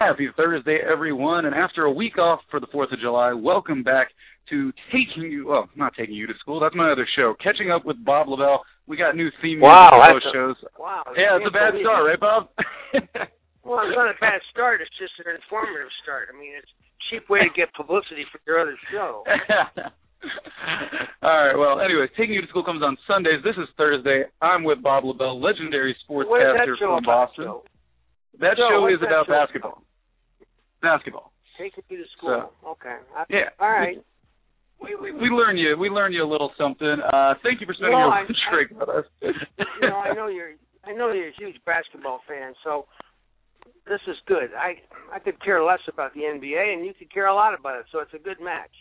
Happy Thursday, everyone. And after a week off for the 4th of July, welcome back to Taking You, well, not Taking You to School. That's my other show. Catching Up with Bob Lobel. We got new theme music Wow, for that's both a- shows. Wow. Yeah, it's a bad start, right, Bob? Well, it's not a bad start. It's just an informative start. I mean, it's a cheap way to get publicity for your other show. All right. Well, anyways, taking you to school comes on Sundays. This is Thursday. I'm with Bob Lobel, legendary What is that sportscaster from? Boston. Joe? That Joe, show what's is that about show basketball. Basketball. Taking you to school. okay. I, Yeah. All right. We, we we learn you we learn you a little something. Uh, thank you for spending No, your I- lunch I- break with us. you know, I know you're. I know you're a huge basketball fan, so this is good. I I could care less about the NBA, and you could care a lot about it. So it's a good match.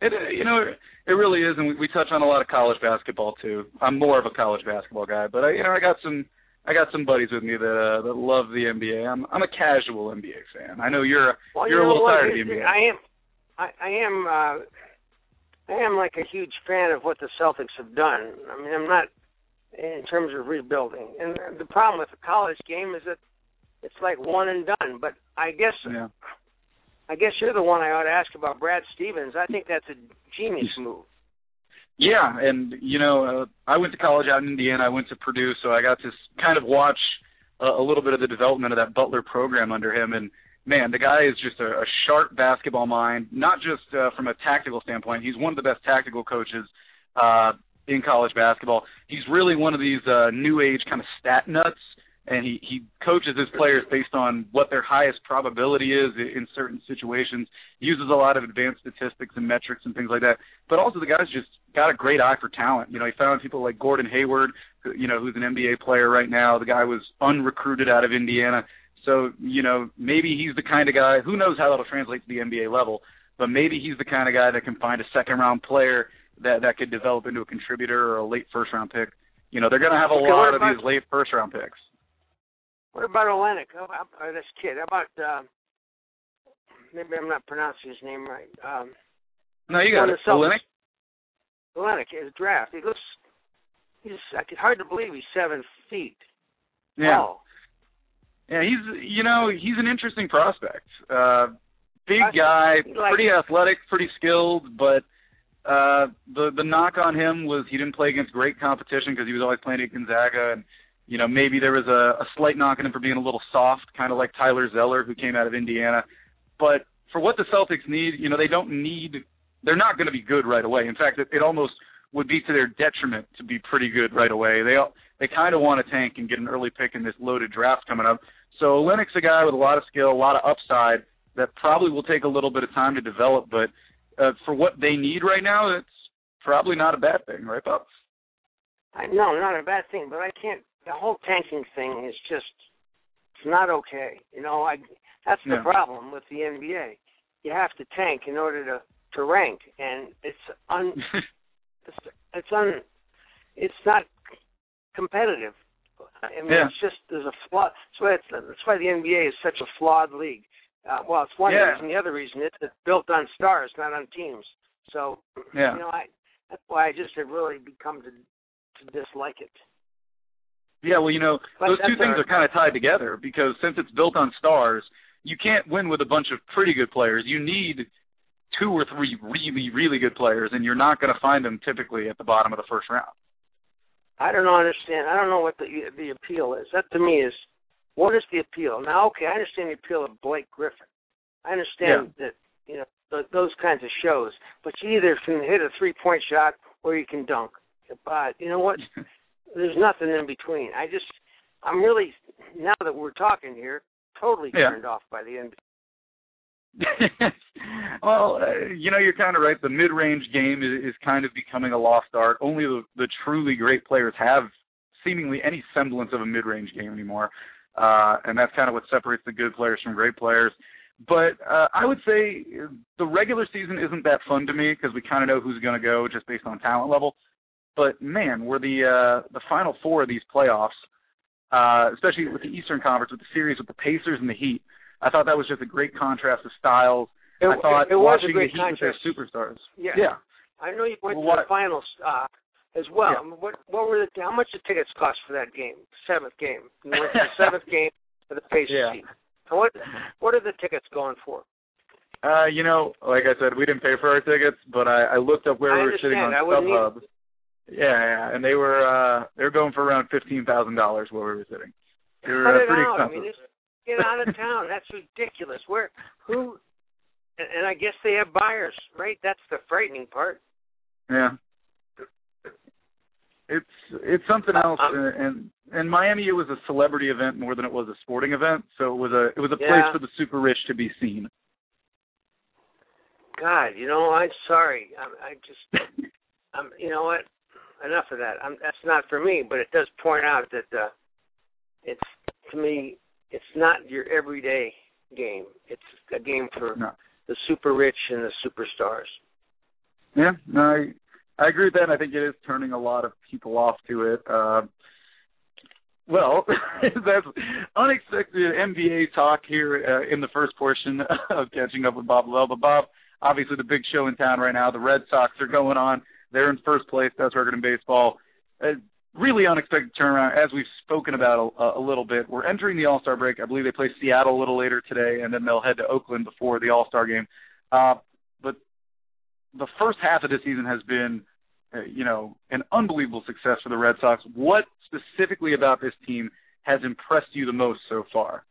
It, uh, you know, it really is, and we, we touch on a lot of college basketball too. I'm more of a college basketball guy, but I, you know, I got some, I got some buddies with me that uh, that love the NBA. I'm, I'm a casual NBA fan. I know you're, Well, you're you a little what? tired of the NBA. I am. I, I am. Uh, I am like a huge fan of what the Celtics have done. I mean, I'm not in terms of rebuilding. And the problem with the college game is that it's like one and done. But I guess yeah. I guess you're the one I ought to ask about Brad Stevens. I think that's a genius move. Yeah, and you know, uh, I went to college out in Indiana. I went to Purdue, so I got to kind of watch a, a little bit of the development of that Butler program under him. And man, the guy is just a, a sharp basketball mind. Not just uh, from a tactical standpoint. He's one of the best tactical coaches uh, in college basketball. He's really one of these uh, new age kind of stat nuts. And he he coaches his players based on what their highest probability is in certain situations. He uses a lot of advanced statistics and metrics and things like that. But also the guy's just got a great eye for talent. You know, he found people like Gordon Hayward, who, you know, who's an NBA player right now. The guy was unrecruited out of Indiana. So, you know, maybe he's the kind of guy, who knows how that'll translate to the NBA level, but maybe he's the kind of guy that can find a second round player that that could develop into a contributor or a late first round pick. You know, they're going to have a lot of these late first round picks. What about Olynyk? How about uh, this kid? How about uh, maybe I'm not pronouncing his name right. Um, No, you got it. of the Celtics. Olynyk? Olynyk, his draft. He looks. He's. I could hard to believe he's seven feet. Yeah. tall. Yeah, he's you know he's an interesting prospect. Uh, big guy, like- pretty athletic, pretty skilled, but uh, the the knock on him was he didn't play against great competition because he was always playing at Gonzaga, and you know maybe there was a, a slight knock on him for being a little soft, kind of like Tyler Zeller who came out of Indiana. But for what the Celtics need, you know they don't need. They're not going to be good right away. In fact, it, it almost would be to their detriment to be pretty good right away. They they kind of want to tank and get an early pick in this loaded draft coming up. So Lennox a guy with a lot of skill, a lot of upside that probably will take a little bit of time to develop, but uh, for what they need right now, it's probably not a bad thing, right, Bob? I no, not a bad thing, but I can't. The whole tanking thing is just. It's not okay. You know, I. That's the Yeah. problem with the NBA. You have to tank in order to to rank, and it's un. it's, it's un. It's not competitive. I mean, Yeah. it's just there's a flaw. That's why it's, that's why the NBA is such a flawed league. Uh, well, it's one Yeah. reason. The other reason it's it's built on stars, not on teams. So Yeah. you know, I that's why I just have really become to to dislike it. Yeah, well, you know, But those two things our- are kind of tied together because since it's built on stars, you can't win with a bunch of pretty good players. You need two or three really, really good players, and you're not going to find them typically at the bottom of the first round. I don't understand. I don't know what the the appeal is. That to me is what is the appeal? Now, okay, I understand the appeal of Blake Griffin. I understand yeah. that you know th- those kinds of shows, but you either can hit a three point shot or you can dunk. But you know what? There's nothing in between. I just, I'm really now that we're talking here, totally yeah. turned off by the NBA. well, uh, you know, you're kind of right. The mid-range game is, is kind of becoming a lost art. Only the, the truly great players have seemingly any semblance of a mid-range game anymore, uh, and that's kind of what separates the good players from great players. But uh, I would say the regular season isn't that fun to me because we kind of know who's going to go just based on talent level. But man, were the uh, the final four of these playoffs, uh, especially with the Eastern Conference, with the series with the Pacers and the Heat, I thought that was just a great contrast of styles. It, I thought it, it watching the Heat contrast. with their superstars. Yeah. yeah. I know you went well, to the finals uh, as well. Yeah. I mean, what what were the how much the tickets cost for that game? Seventh game. You went to the seventh game for the Pacers. Yeah. Team. what what are the tickets going for? Uh, you know, like I said, we didn't pay for our tickets, but I, I looked up where I we were sitting on StubHub. Yeah, yeah, and they were uh they were going for around fifteen thousand dollars where we were sitting. They were uh, pretty out. expensive. I mean, get out of town. That's ridiculous. Where who? And, and I guess they have buyers, right? That's the frightening part. Yeah. It's it's something else, Um, and and in Miami it was a celebrity event more than it was a sporting event. So it was a it was a place Yeah. for the super rich to be seen. God, you know, I'm sorry. I'm, I just, I'm, you know what? Enough of that. I'm, that's not for me. But it does point out that uh, it's to me, it's not your everyday game. It's a game for No. the super rich and the superstars. Yeah, no, I I agree with that. I think it is turning a lot of people off to it. Uh, well, that's unexpected NBA talk here uh, in the first portion of catching up with Bob Lobel. But Bob, obviously the big show in town right now. The Red Sox are going on. They're in first place. That's record in baseball. Uh, really unexpected turnaround, as we've spoken about a, a little bit. We're entering the All Star break. I believe they play Seattle a little later today, and then they'll head to Oakland before the All Star game. Uh, but the first half of the season has been, uh, you know, an unbelievable success for the Red Sox. What specifically about this team has impressed you the most so far?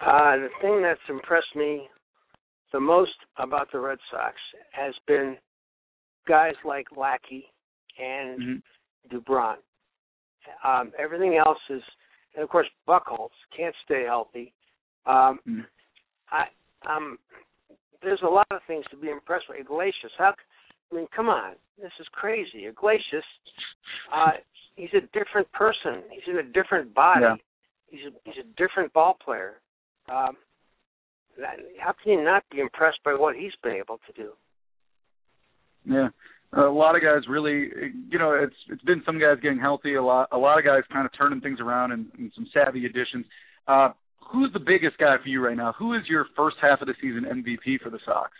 Uh, the thing that's impressed me the most about the Red Sox has been guys like Lackey and Mm-hmm. Doubront. Um, everything else is, and of course Buchholz can't stay healthy. Um, Mhm. I, um, there's a lot of things to be impressed with. Iglesias, how? I mean, come on, this is crazy. Iglesias, uh, he's a different person. He's in a different body. Yeah. He's a, he's a different ball player. Um, that, how can you not be impressed by what he's been able to do? Yeah. A lot of guys really, you know, it's it's been some guys getting healthy, a lot a lot of guys kind of turning things around and, and some savvy additions. Uh, who's the biggest guy for you right now? Who is your first half of the season MVP for the Sox?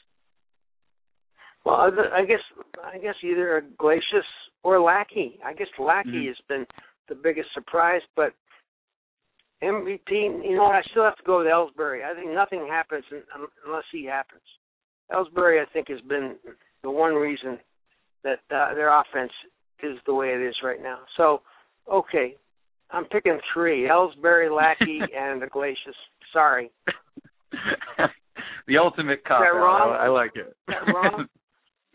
Well, I I guess I guess either Iglesias or Lackey. I guess Lackey Mhm. has been the biggest surprise, but MVP. You know, I still have to go with Ellsbury. I think nothing happens unless he happens. Ellsbury, I think, has been the one reason that uh, their offense is the way it is right now. So, okay, I'm picking three: Ellsbury, Lackey, and Iglesias. Sorry. the ultimate cop that out. wrong? I, I like it. that wrong?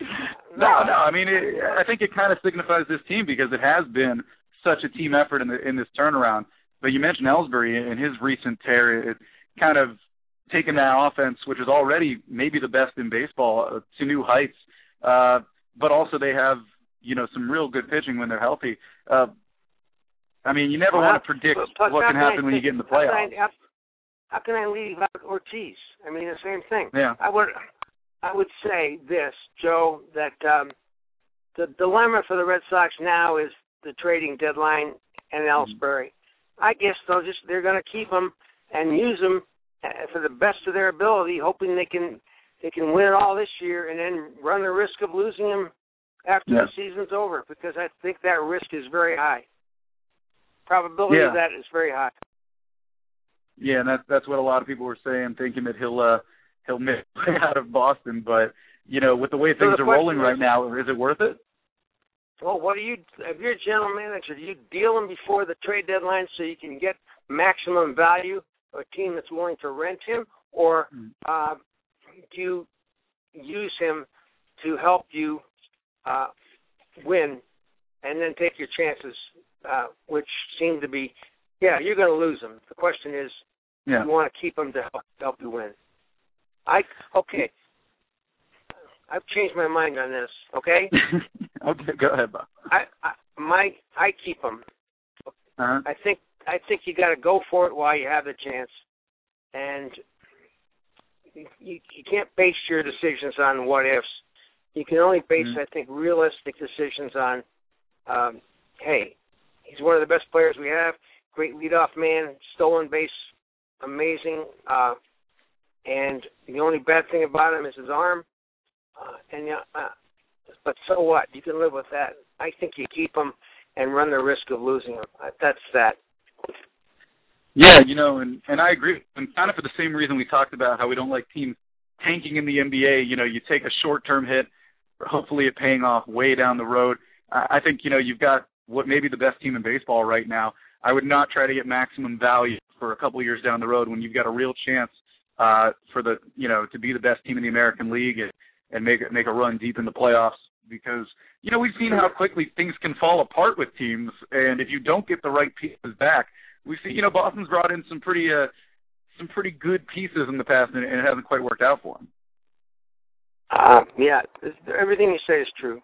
no, no. I mean, it, I think it kind of signifies this team because it has been such a team effort in the in this turnaround. But you mentioned Ellsbury in his recent tear, it kind of taken that offense, which is already maybe the best in baseball, uh, to new heights. Uh, but also they have you know some real good pitching when they're healthy. Uh, I mean, you never Well, want to predict but what can I happen when you get in the how can. I- How, can I leave out Ortiz? I mean, the same thing. Yeah. I would, I would say this, Joe, that um, the dilemma for the Red Sox now is the trading deadline and Mm-hmm. Ellsbury. I guess they'll just they're going to keep them and use them uh, for the best of their ability, hoping they can they can win it all this year and then run the risk of losing them after Yeah. the season's over because I think that risk is very high. Probability of that is very high. Yeah, and that's that's what a lot of people were saying, thinking that he'll uh he'll miss out of Boston. But you know, with the way So things the are rolling right is- now, is it worth it? Well, what do you, if you're a general manager, do you deal him before the trade deadline so you can get maximum value a team that's willing to rent him, or Mm. uh, you use him to help you uh, win and then take your chances, uh, which seem to be, yeah, you're going to lose him. The question is, Yeah. you want to keep him to help, help you win. I okay. I've changed my mind on this. Okay, okay, go ahead, Bob. I, I my I keep him. Uh-huh. I think I think you got to go for it while you have the chance, and you you can't base your decisions on what ifs. You can only base, Mhm. I think, realistic decisions on, um, hey, he's one of the best players we have. Great leadoff man, stolen base, amazing. Uh, and the only bad thing about him is his arm. Uh, and yeah, uh, but so what? You can live with that. I think you keep him and run the risk of losing him. Uh, That's that. Yeah, you know, and and I agree, and kind of for the same reason we talked about how we don't like teams tanking in the NBA. You know, you take a short-term hit, hopefully it paying off way down the road. I think you know you've got what may be the best team in baseball right now. I would not try to get maximum value for a couple years down the road when you've got a real chance uh, for the you know to be the best team in the American League and and make make a run deep in the playoffs because you know we've seen how quickly things can fall apart with teams, and if you don't get the right pieces back we see, you know, Boston's brought in some pretty, uh, some pretty good pieces in the past, and, and it hasn't quite worked out for them. Uh, yeah, this, everything you say is true.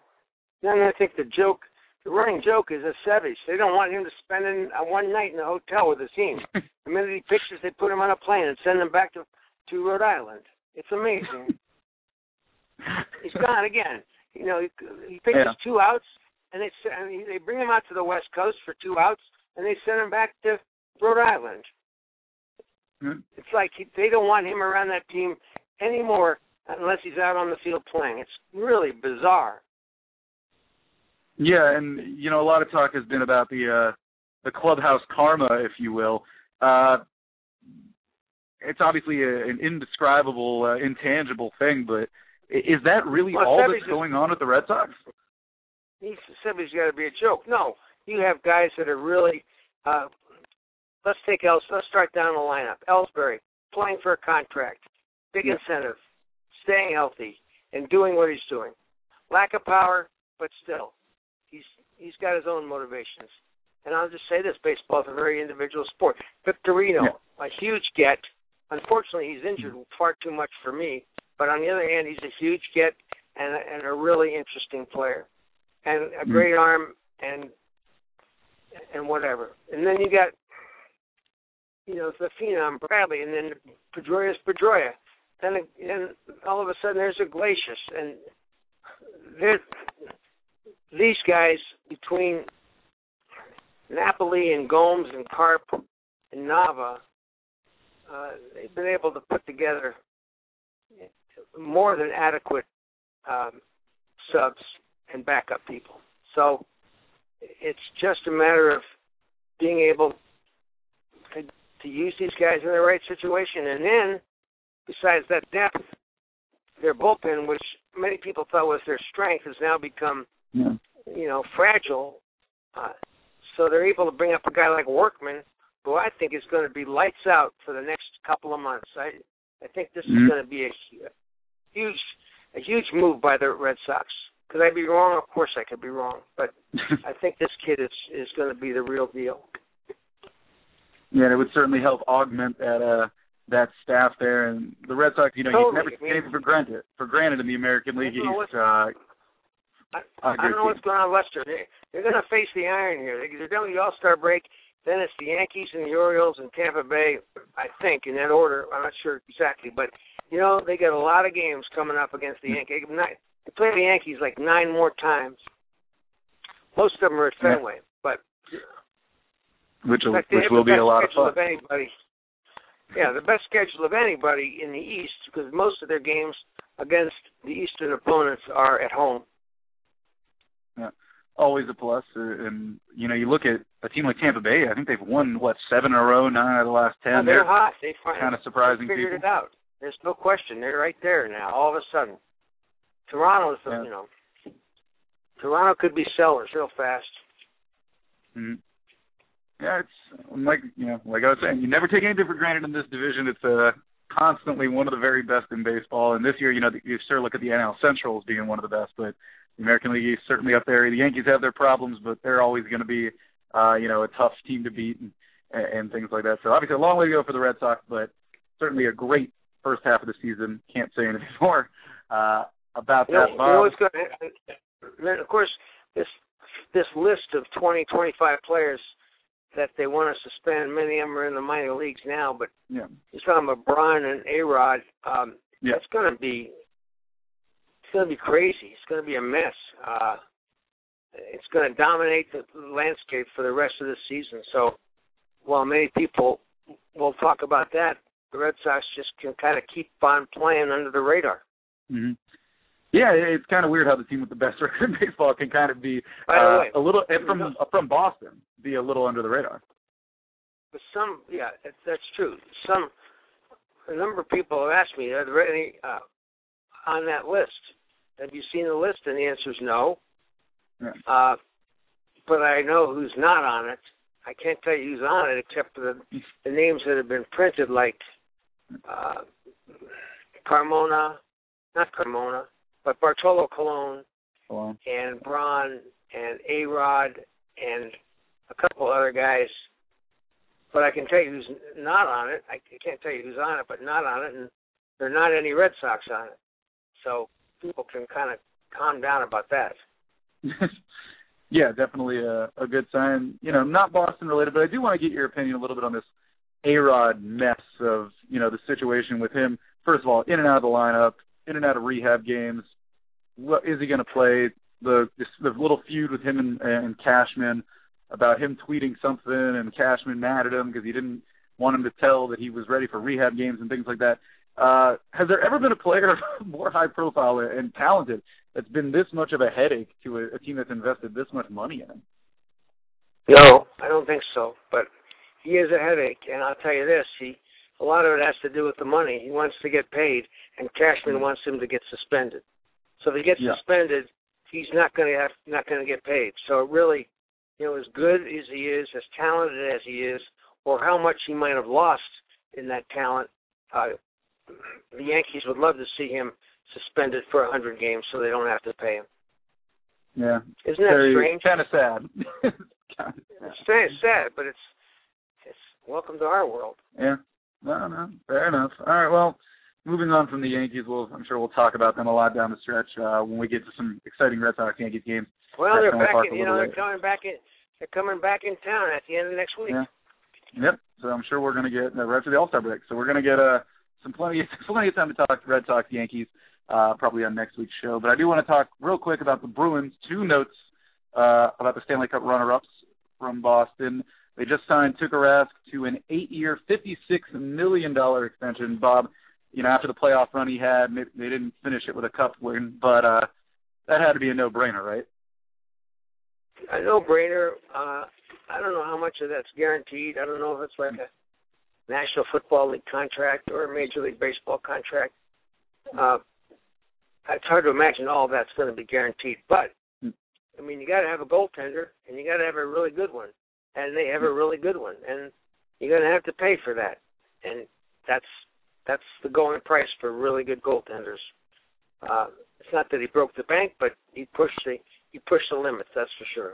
Then I think the joke, the running joke is a savage. They don't want him to spend in, uh, one night in a hotel with the team. the minute he pitches, they put him on a plane and send him back to to Rhode Island. It's amazing. He's gone again. You know, he, he pitches Yeah. two outs, and they I mean, they bring him out to the West Coast for two outs, and they send him back to Rhode Island. Hmm. It's like he, they don't want him around that team anymore unless he's out on the field playing. It's really bizarre. Yeah, and you know, a lot of talk has been about the uh, the clubhouse karma, if you will. Uh, it's obviously a, an indescribable, uh, intangible thing, but is that really Well, all Sevy's that's going on with the Red Sox? He said he's got to be a joke. No, you have guys that are really. Uh, let's take Els. Let's start down the lineup. Ellsbury playing for a contract, big Yeah. incentive, staying healthy, and doing what he's doing. Lack of power, but still, he's he's got his own motivations. And I'll just say this: baseball is a very individual sport. Victorino, Yeah. a huge get. Unfortunately, he's injured far too much for me. But on the other hand, he's a huge get and a, and a really interesting player, and a Mm. great arm and and whatever. And then you got, you know, the phenom Bradley, and then Pedroia's Pedroia. Then then all of a sudden there's Iglesias, and there these guys between Napoli and Gomes and Carp and Nava, uh, they've been able to put together more than adequate um, subs and backup people. So it's just a matter of being able to, use these guys in the right situation. And then, besides that depth, their bullpen, which many people thought was their strength, has now become, Yeah. you know, fragile. Uh, so they're able to bring up a guy like Workman, who I think is going to be lights out for the next couple of months. I I think this Mhm. is going to be a hu- huge a huge move by the Red Sox. Could I be wrong? Of course I could be wrong, but I think this kid is is going to be the real deal. Yeah, it would certainly help augment that uh that staff there and the Red Sox. You know, Totally. you never take anything for granted. For granted in the American League I don't know East. Uh, I, I don't know with what's going on, Lester. They, they're going to face the iron here. They, they're doing the All Star break. Then it's the Yankees and the Orioles and Tampa Bay. I think in that order. I'm not sure exactly, but you know they got a lot of games coming up against the Yankees. Nine- They play the Yankees like nine more times. Most of them are at Yeah. Fenway, but which will, fact, which will be a lot of fun. of anybody. Yeah, the best schedule of anybody in the East because most of their games against the Eastern opponents are at home. Yeah, always a plus, uh, and you know, you look at a team like Tampa Bay. I think they've won what seven in a row, nine out of the last ten. Oh, they're hot. They find kind of surprising they figured people. it out. There's no question. They're right there now. All of a sudden, Toronto's yeah. you know, Toronto could be sellers real fast. Mm-hmm. Yeah, it's like you know, like I was saying, you never take anything for granted in this division. It's uh, constantly one of the very best in baseball. And this year, you know, you sure look at the NL Central as being one of the best, but the American League is certainly up there. The Yankees have their problems, but they're always going to be, uh, you know, a tough team to beat and, and things like that. So obviously a long way to go for the Red Sox, but certainly a great first half of the season. Can't say anything more uh, about you that. Know, Bob. You know what's going of course, this this list of 20, 25 players that they want to suspend. Many of them are in the minor leagues now, but yeah. you're talking about Braun and A Rod. Um, yeah. It's going to be it's going to be crazy. It's going to be a mess. Uh, it's going to dominate the landscape for the rest of the season. So, while many people will talk about that, the Red Sox just can kind of keep on playing under the radar. Mm-hmm. Yeah, it's kind of weird how the team with the best record in baseball can kind of be uh, a little from from Boston be a little under the radar. But some, yeah, that's true. Some a number of people have asked me, are there any uh, on that list? Have you seen the list? And the answer is no. Yeah. Uh, but I know who's not on it. I can't tell you who's on it except for the, the names that have been printed, like uh, Carmona, not Carmona, but Bartolo Colon, and Braun and A Rod and a couple other guys. But I can tell you who's not on it. I can't tell you who's on it, but not on it, and there are not any Red Sox on it. So people can kind of calm down about that. yeah, definitely a, a good sign. You know, not Boston related, but I do want to get your opinion a little bit on this A Rod mess of you know the situation with him. First of all, in and out of the lineup, in and out of rehab games. What is he going to play? The this, the little feud with him and, and Cashman about him tweeting something and Cashman mad at him because he didn't want him to tell that he was ready for rehab games and things like that. Uh, has there ever been a player more high profile and talented that's been this much of a headache to a, a team that's invested this much money in him? No, I don't think so. But he is a headache, and I'll tell you this: he a lot of it has to do with the money. He wants to get paid, and Cashman mm-hmm. wants him to get suspended. So if he gets yeah. suspended, he's not going to have not going to get paid. So really, you know, as good as he is, as talented as he is, or how much he might have lost in that talent, uh, the Yankees would love to see him suspended for a 100 games so they don't have to pay him. Yeah. Isn't that Very, strange? Kind of sad. it's sad, sad, but it's it's welcome to our world. Yeah. No, no, fair enough. All right, well, moving on from the Yankees, we'll I'm sure we'll talk about them a lot down the stretch uh, when we get to some exciting Red Sox Yankees games. Well, they're back. In, you know, they're coming back in. They're coming back in town at the end of next week. Yeah. Yep. So I'm sure we're going to get uh, right after the All Star break. So we're going to get uh, some plenty plenty of time to talk Red Sox Yankees uh, probably on next week's show. But I do want to talk real quick about the Bruins. Two notes uh, about the Stanley Cup runner-ups from Boston. They just signed Tuukka Rask to an eight-year, fifty-six million dollar extension. Bob, you know, after the playoff run he had, they didn't finish it with a cup win, but uh, that had to be a no-brainer, right? A no-brainer. Uh, I don't know how much of that's guaranteed. I don't know if it's like a National Football League contract or a Major League Baseball contract. Uh, it's hard to imagine all that's going to be guaranteed, but I mean, you got to have a goaltender, and you got to have a really good one, and they have a really good one, and you're going to have to pay for that, and that's that's the going price for really good goaltenders. Uh, it's not that he broke the bank, but he pushed the he pushed the limits. That's for sure.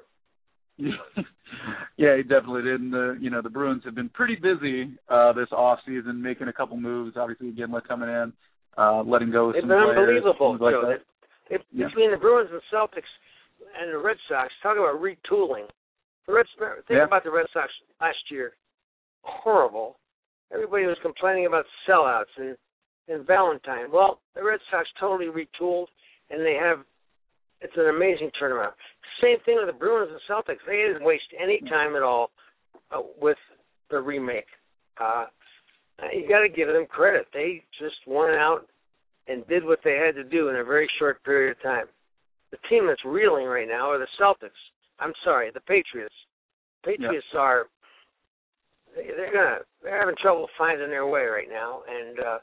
yeah, he definitely did. And the you know the Bruins have been pretty busy uh, this off season, making a couple moves. Obviously, Iginla coming in, uh, letting go. They've some been players, unbelievable. Like Joe. They, they, yeah. Between the Bruins and Celtics and the Red Sox, talk about retooling. The Red think yeah. about the Red Sox last year. Horrible. Everybody was complaining about sellouts and and Valentine. Well, the Red Sox totally retooled, and they have it's an amazing turnaround. Same thing with the Bruins and Celtics. They didn't waste any time at all uh, with the remake. Uh, you got to give them credit. They just went out and did what they had to do in a very short period of time. The team that's reeling right now are the Celtics. I'm sorry, the Patriots. Patriots yeah. are they're gonna they're having trouble finding their way right now, and uh,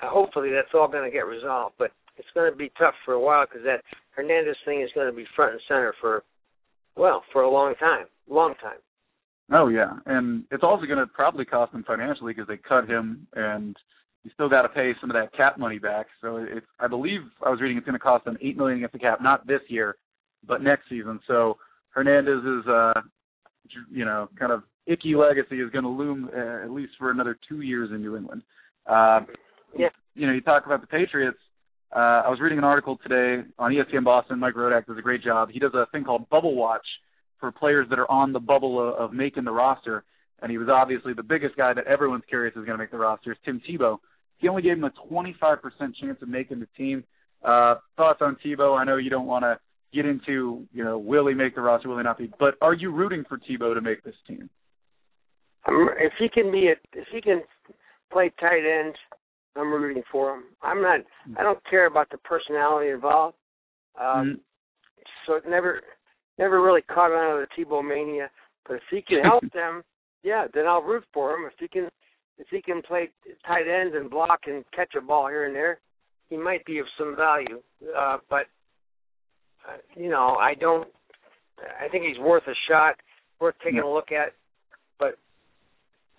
hopefully that's all going to get resolved. But it's going to be tough for a while because that Hernandez thing is going to be front and center for, well, for a long time, long time. Oh yeah, and it's also going to probably cost them financially because they cut him, and you still got to pay some of that cap money back. So it's, I believe I was reading it's going to cost them eight million against the cap, not this year, but next season. So Hernandez's, uh, you know, kind of icky legacy is going to loom uh, at least for another two years in New England. Uh, yeah. You know, you talk about the Patriots. Uh, I was reading an article today on ESPN Boston. Mike Rodak does a great job. He does a thing called Bubble Watch for players that are on the bubble of, of making the roster. And he was obviously the biggest guy that everyone's curious is going to make the roster is Tim Tebow. He only gave him a 25% chance of making the team. Uh, thoughts on Tebow? I know you don't want to get into, you know, will he make the roster, will he not be? But are you rooting for Tebow to make this team? If he can be a, if he can play tight end, I'm rooting for him. I'm not. I don't care about the personality involved. Um, mm-hmm. So it never, never really caught on to the Tebow mania. But if he can help them, yeah, then I'll root for him. If he can, if he can play tight end and block and catch a ball here and there, he might be of some value. Uh, but uh, you know, I don't. I think he's worth a shot, worth taking a look at. But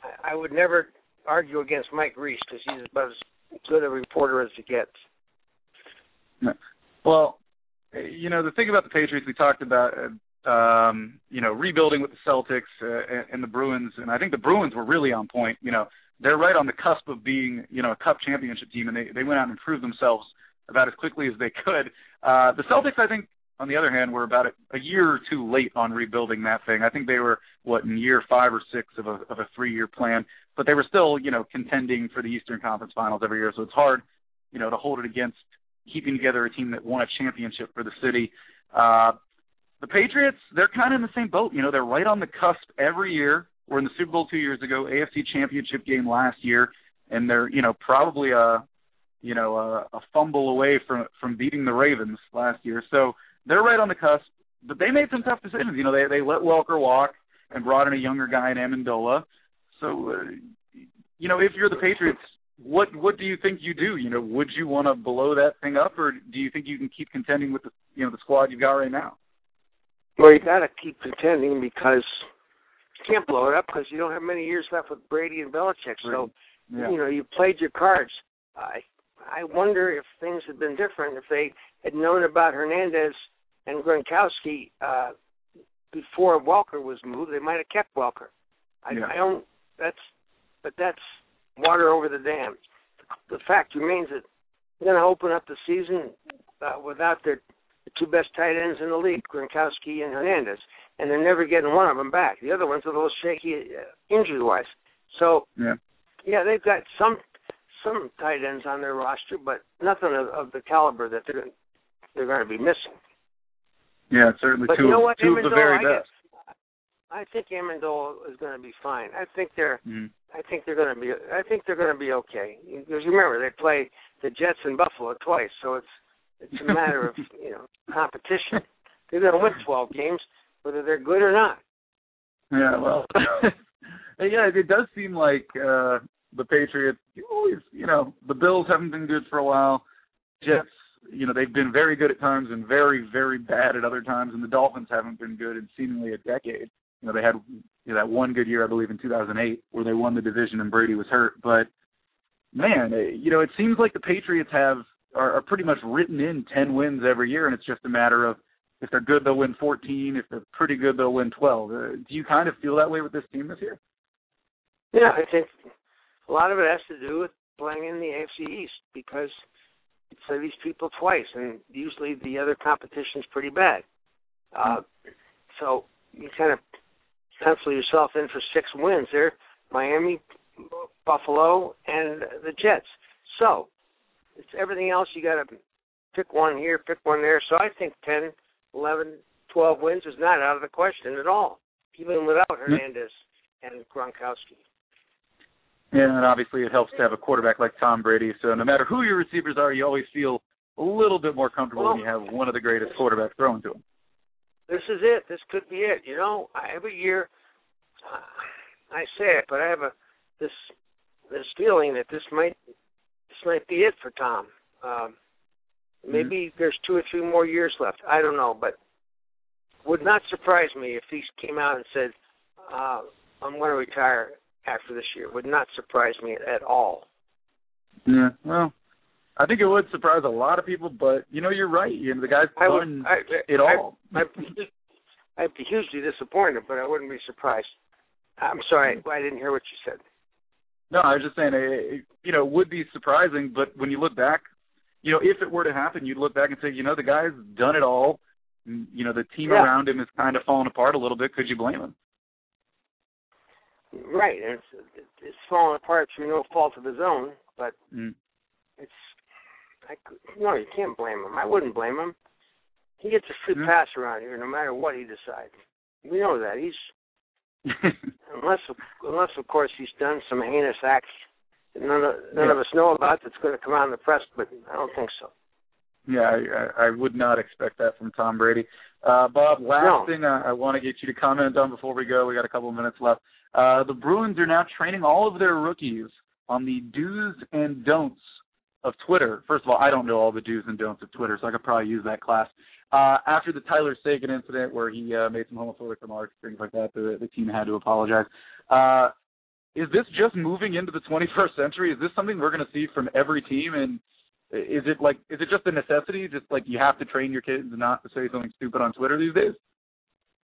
I, I would never argue against Mike Reiss because he's about as good a reporter as he gets. Well, you know the thing about the Patriots we talked about, um, you know, rebuilding with the Celtics uh, and the Bruins, and I think the Bruins were really on point. You know, they're right on the cusp of being, you know, a Cup championship team, and they they went out and improved themselves about as quickly as they could. Uh, the Celtics, I think, on the other hand, were about a, a year or two late on rebuilding that thing. I think they were what in year five or six of a of a three year plan, but they were still, you know, contending for the Eastern Conference Finals every year. So it's hard, you know, to hold it against keeping together a team that won a championship for the city. Uh, the Patriots, they're kind of in the same boat. You know, they're right on the cusp every year. We're in the Super Bowl two years ago, AFC Championship game last year, and they're, you know, probably a, you know, a, a fumble away from from beating the Ravens last year. So they're right on the cusp. But they made some tough decisions. You know, they they let Welker walk and brought in a younger guy in Amendola. So, uh, you know, if you're the Patriots, what what do you think you do? You know, would you want to blow that thing up, or do you think you can keep contending with the you know the squad you've got right now? Well, you got to keep contending because you can't blow it up because you don't have many years left with Brady and Belichick. So, yeah. you know, you played your cards. I I wonder if things had been different if they had known about Hernandez and Gronkowski uh, before Welker was moved. They might have kept Welker. I, yeah. I don't. That's but that's water over the dam. The fact remains that they're going to open up the season uh, without their the two best tight ends in the league, Gronkowski and Hernandez, and they're never getting one of them back. The other one's are a little shaky uh, injury-wise. So, yeah, yeah, they've got some some tight ends on their roster, but nothing of, of the caliber that they're they're going to be missing. Yeah, certainly but two, you know what, two of the very I best. Guess, I think Amendola is going to be fine. I think they're mm. I think they're going to be I think they're going to be okay. Because remember they play the Jets and Buffalo twice, so it's it's a matter of you know competition. They're going to win 12 games, whether they're good or not. Yeah, well, yeah, it does seem like uh the Patriots you always, you know, the Bills haven't been good for a while. Jets, you know, they've been very good at times and very, very bad at other times, and the Dolphins haven't been good in seemingly a decade. You know, they had you know, that one good year, I believe, in 2008, where they won the division and Brady was hurt. But man, you know, it seems like the Patriots have are, are pretty much written in 10 wins every year, and it's just a matter of if they're good, they'll win 14. If they're pretty good, they'll win 12. Uh, do you kind of feel that way with this team this year? Yeah, I think a lot of it has to do with playing in the AFC East because play these people twice, and usually the other competition's pretty bad. Uh, so you kind of pencil yourself in for six wins there: Miami, Buffalo, and the Jets. So it's everything else. You got to pick one here, pick one there. So I think ten, eleven, twelve wins is not out of the question at all, even without Hernandez and Gronkowski. Yeah, and obviously it helps to have a quarterback like Tom Brady. So no matter who your receivers are, you always feel a little bit more comfortable well, when you have one of the greatest quarterbacks throwing to him. This is it. This could be it. You know, every year uh, I say it, but I have a this this feeling that this might this might be it for Tom. Um, maybe mm-hmm. there's two or three more years left. I don't know, but would not surprise me if he came out and said, uh, "I'm going to retire after this year." Would not surprise me at all. Yeah, well, I think it would surprise a lot of people, but you know, you're right. You know, the guy's I done would, I, it all. I, I'd, be, I'd be hugely disappointed, but I wouldn't be surprised. I'm sorry, I didn't hear what you said. No, I was just saying, it, you know, it would be surprising, but when you look back, you know, if it were to happen, you'd look back and say, you know, the guy's done it all. You know, the team yeah. around him is kind of falling apart a little bit. Could you blame him? Right, and it's it's falling apart through no fault of his own. But mm. it's I no, you can't blame him. I wouldn't blame him. He gets a free mm. pass around here, no matter what he decides. We know that he's unless unless of course he's done some heinous acts that none of none yeah. of us know about that's going to come out in the press, but I don't think so. Yeah, I, I would not expect that from Tom Brady. Uh, Bob, last no. thing I, I want to get you to comment on before we go. We got a couple of minutes left. Uh, the Bruins are now training all of their rookies on the do's and don'ts of Twitter. First of all, I don't know all the do's and don'ts of Twitter, so I could probably use that class. Uh, after the Tyler Seguin incident where he uh, made some homophobic remarks, things like that, the, the team had to apologize. Uh, is this just moving into the 21st century? Is this something we're going to see from every team? And is it like is it just a necessity? Just like you have to train your kids not to say something stupid on Twitter these days?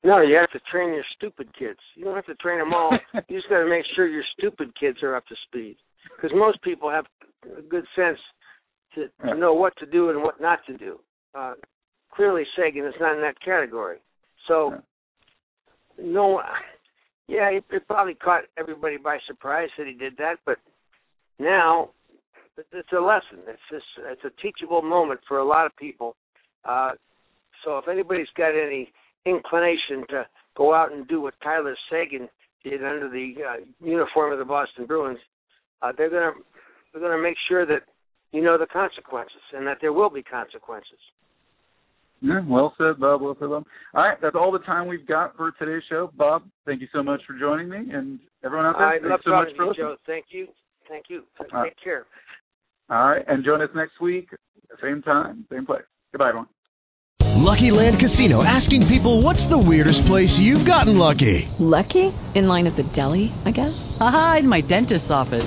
No, you have to train your stupid kids. You don't have to train them all. you just got to make sure your stupid kids are up to speed. Because most people have a good sense to, to know what to do and what not to do. Uh, clearly Seguin is not in that category. So, no, yeah, it, it probably caught everybody by surprise that he did that, but now it's a lesson. It's just it's a teachable moment for a lot of people. Uh, so if anybody's got any inclination to go out and do what Tyler Seguin did under the uh, uniform of the Boston Bruins, uh, they're gonna they're gonna make sure that you know the consequences and that there will be consequences. Yeah, well said, Bob. Well said, Bob. All right, that's all the time we've got for today's show. Bob, thank you so much for joining me, and everyone out there, I thanks love so much for you, listening. Joe. Thank you. Thank you. Take right. care. All right, and join us next week, same time, same place. Goodbye, everyone. Lucky Land Casino asking people what's the weirdest place you've gotten lucky? Lucky? In line at the deli, I guess? Aha, in my dentist's office.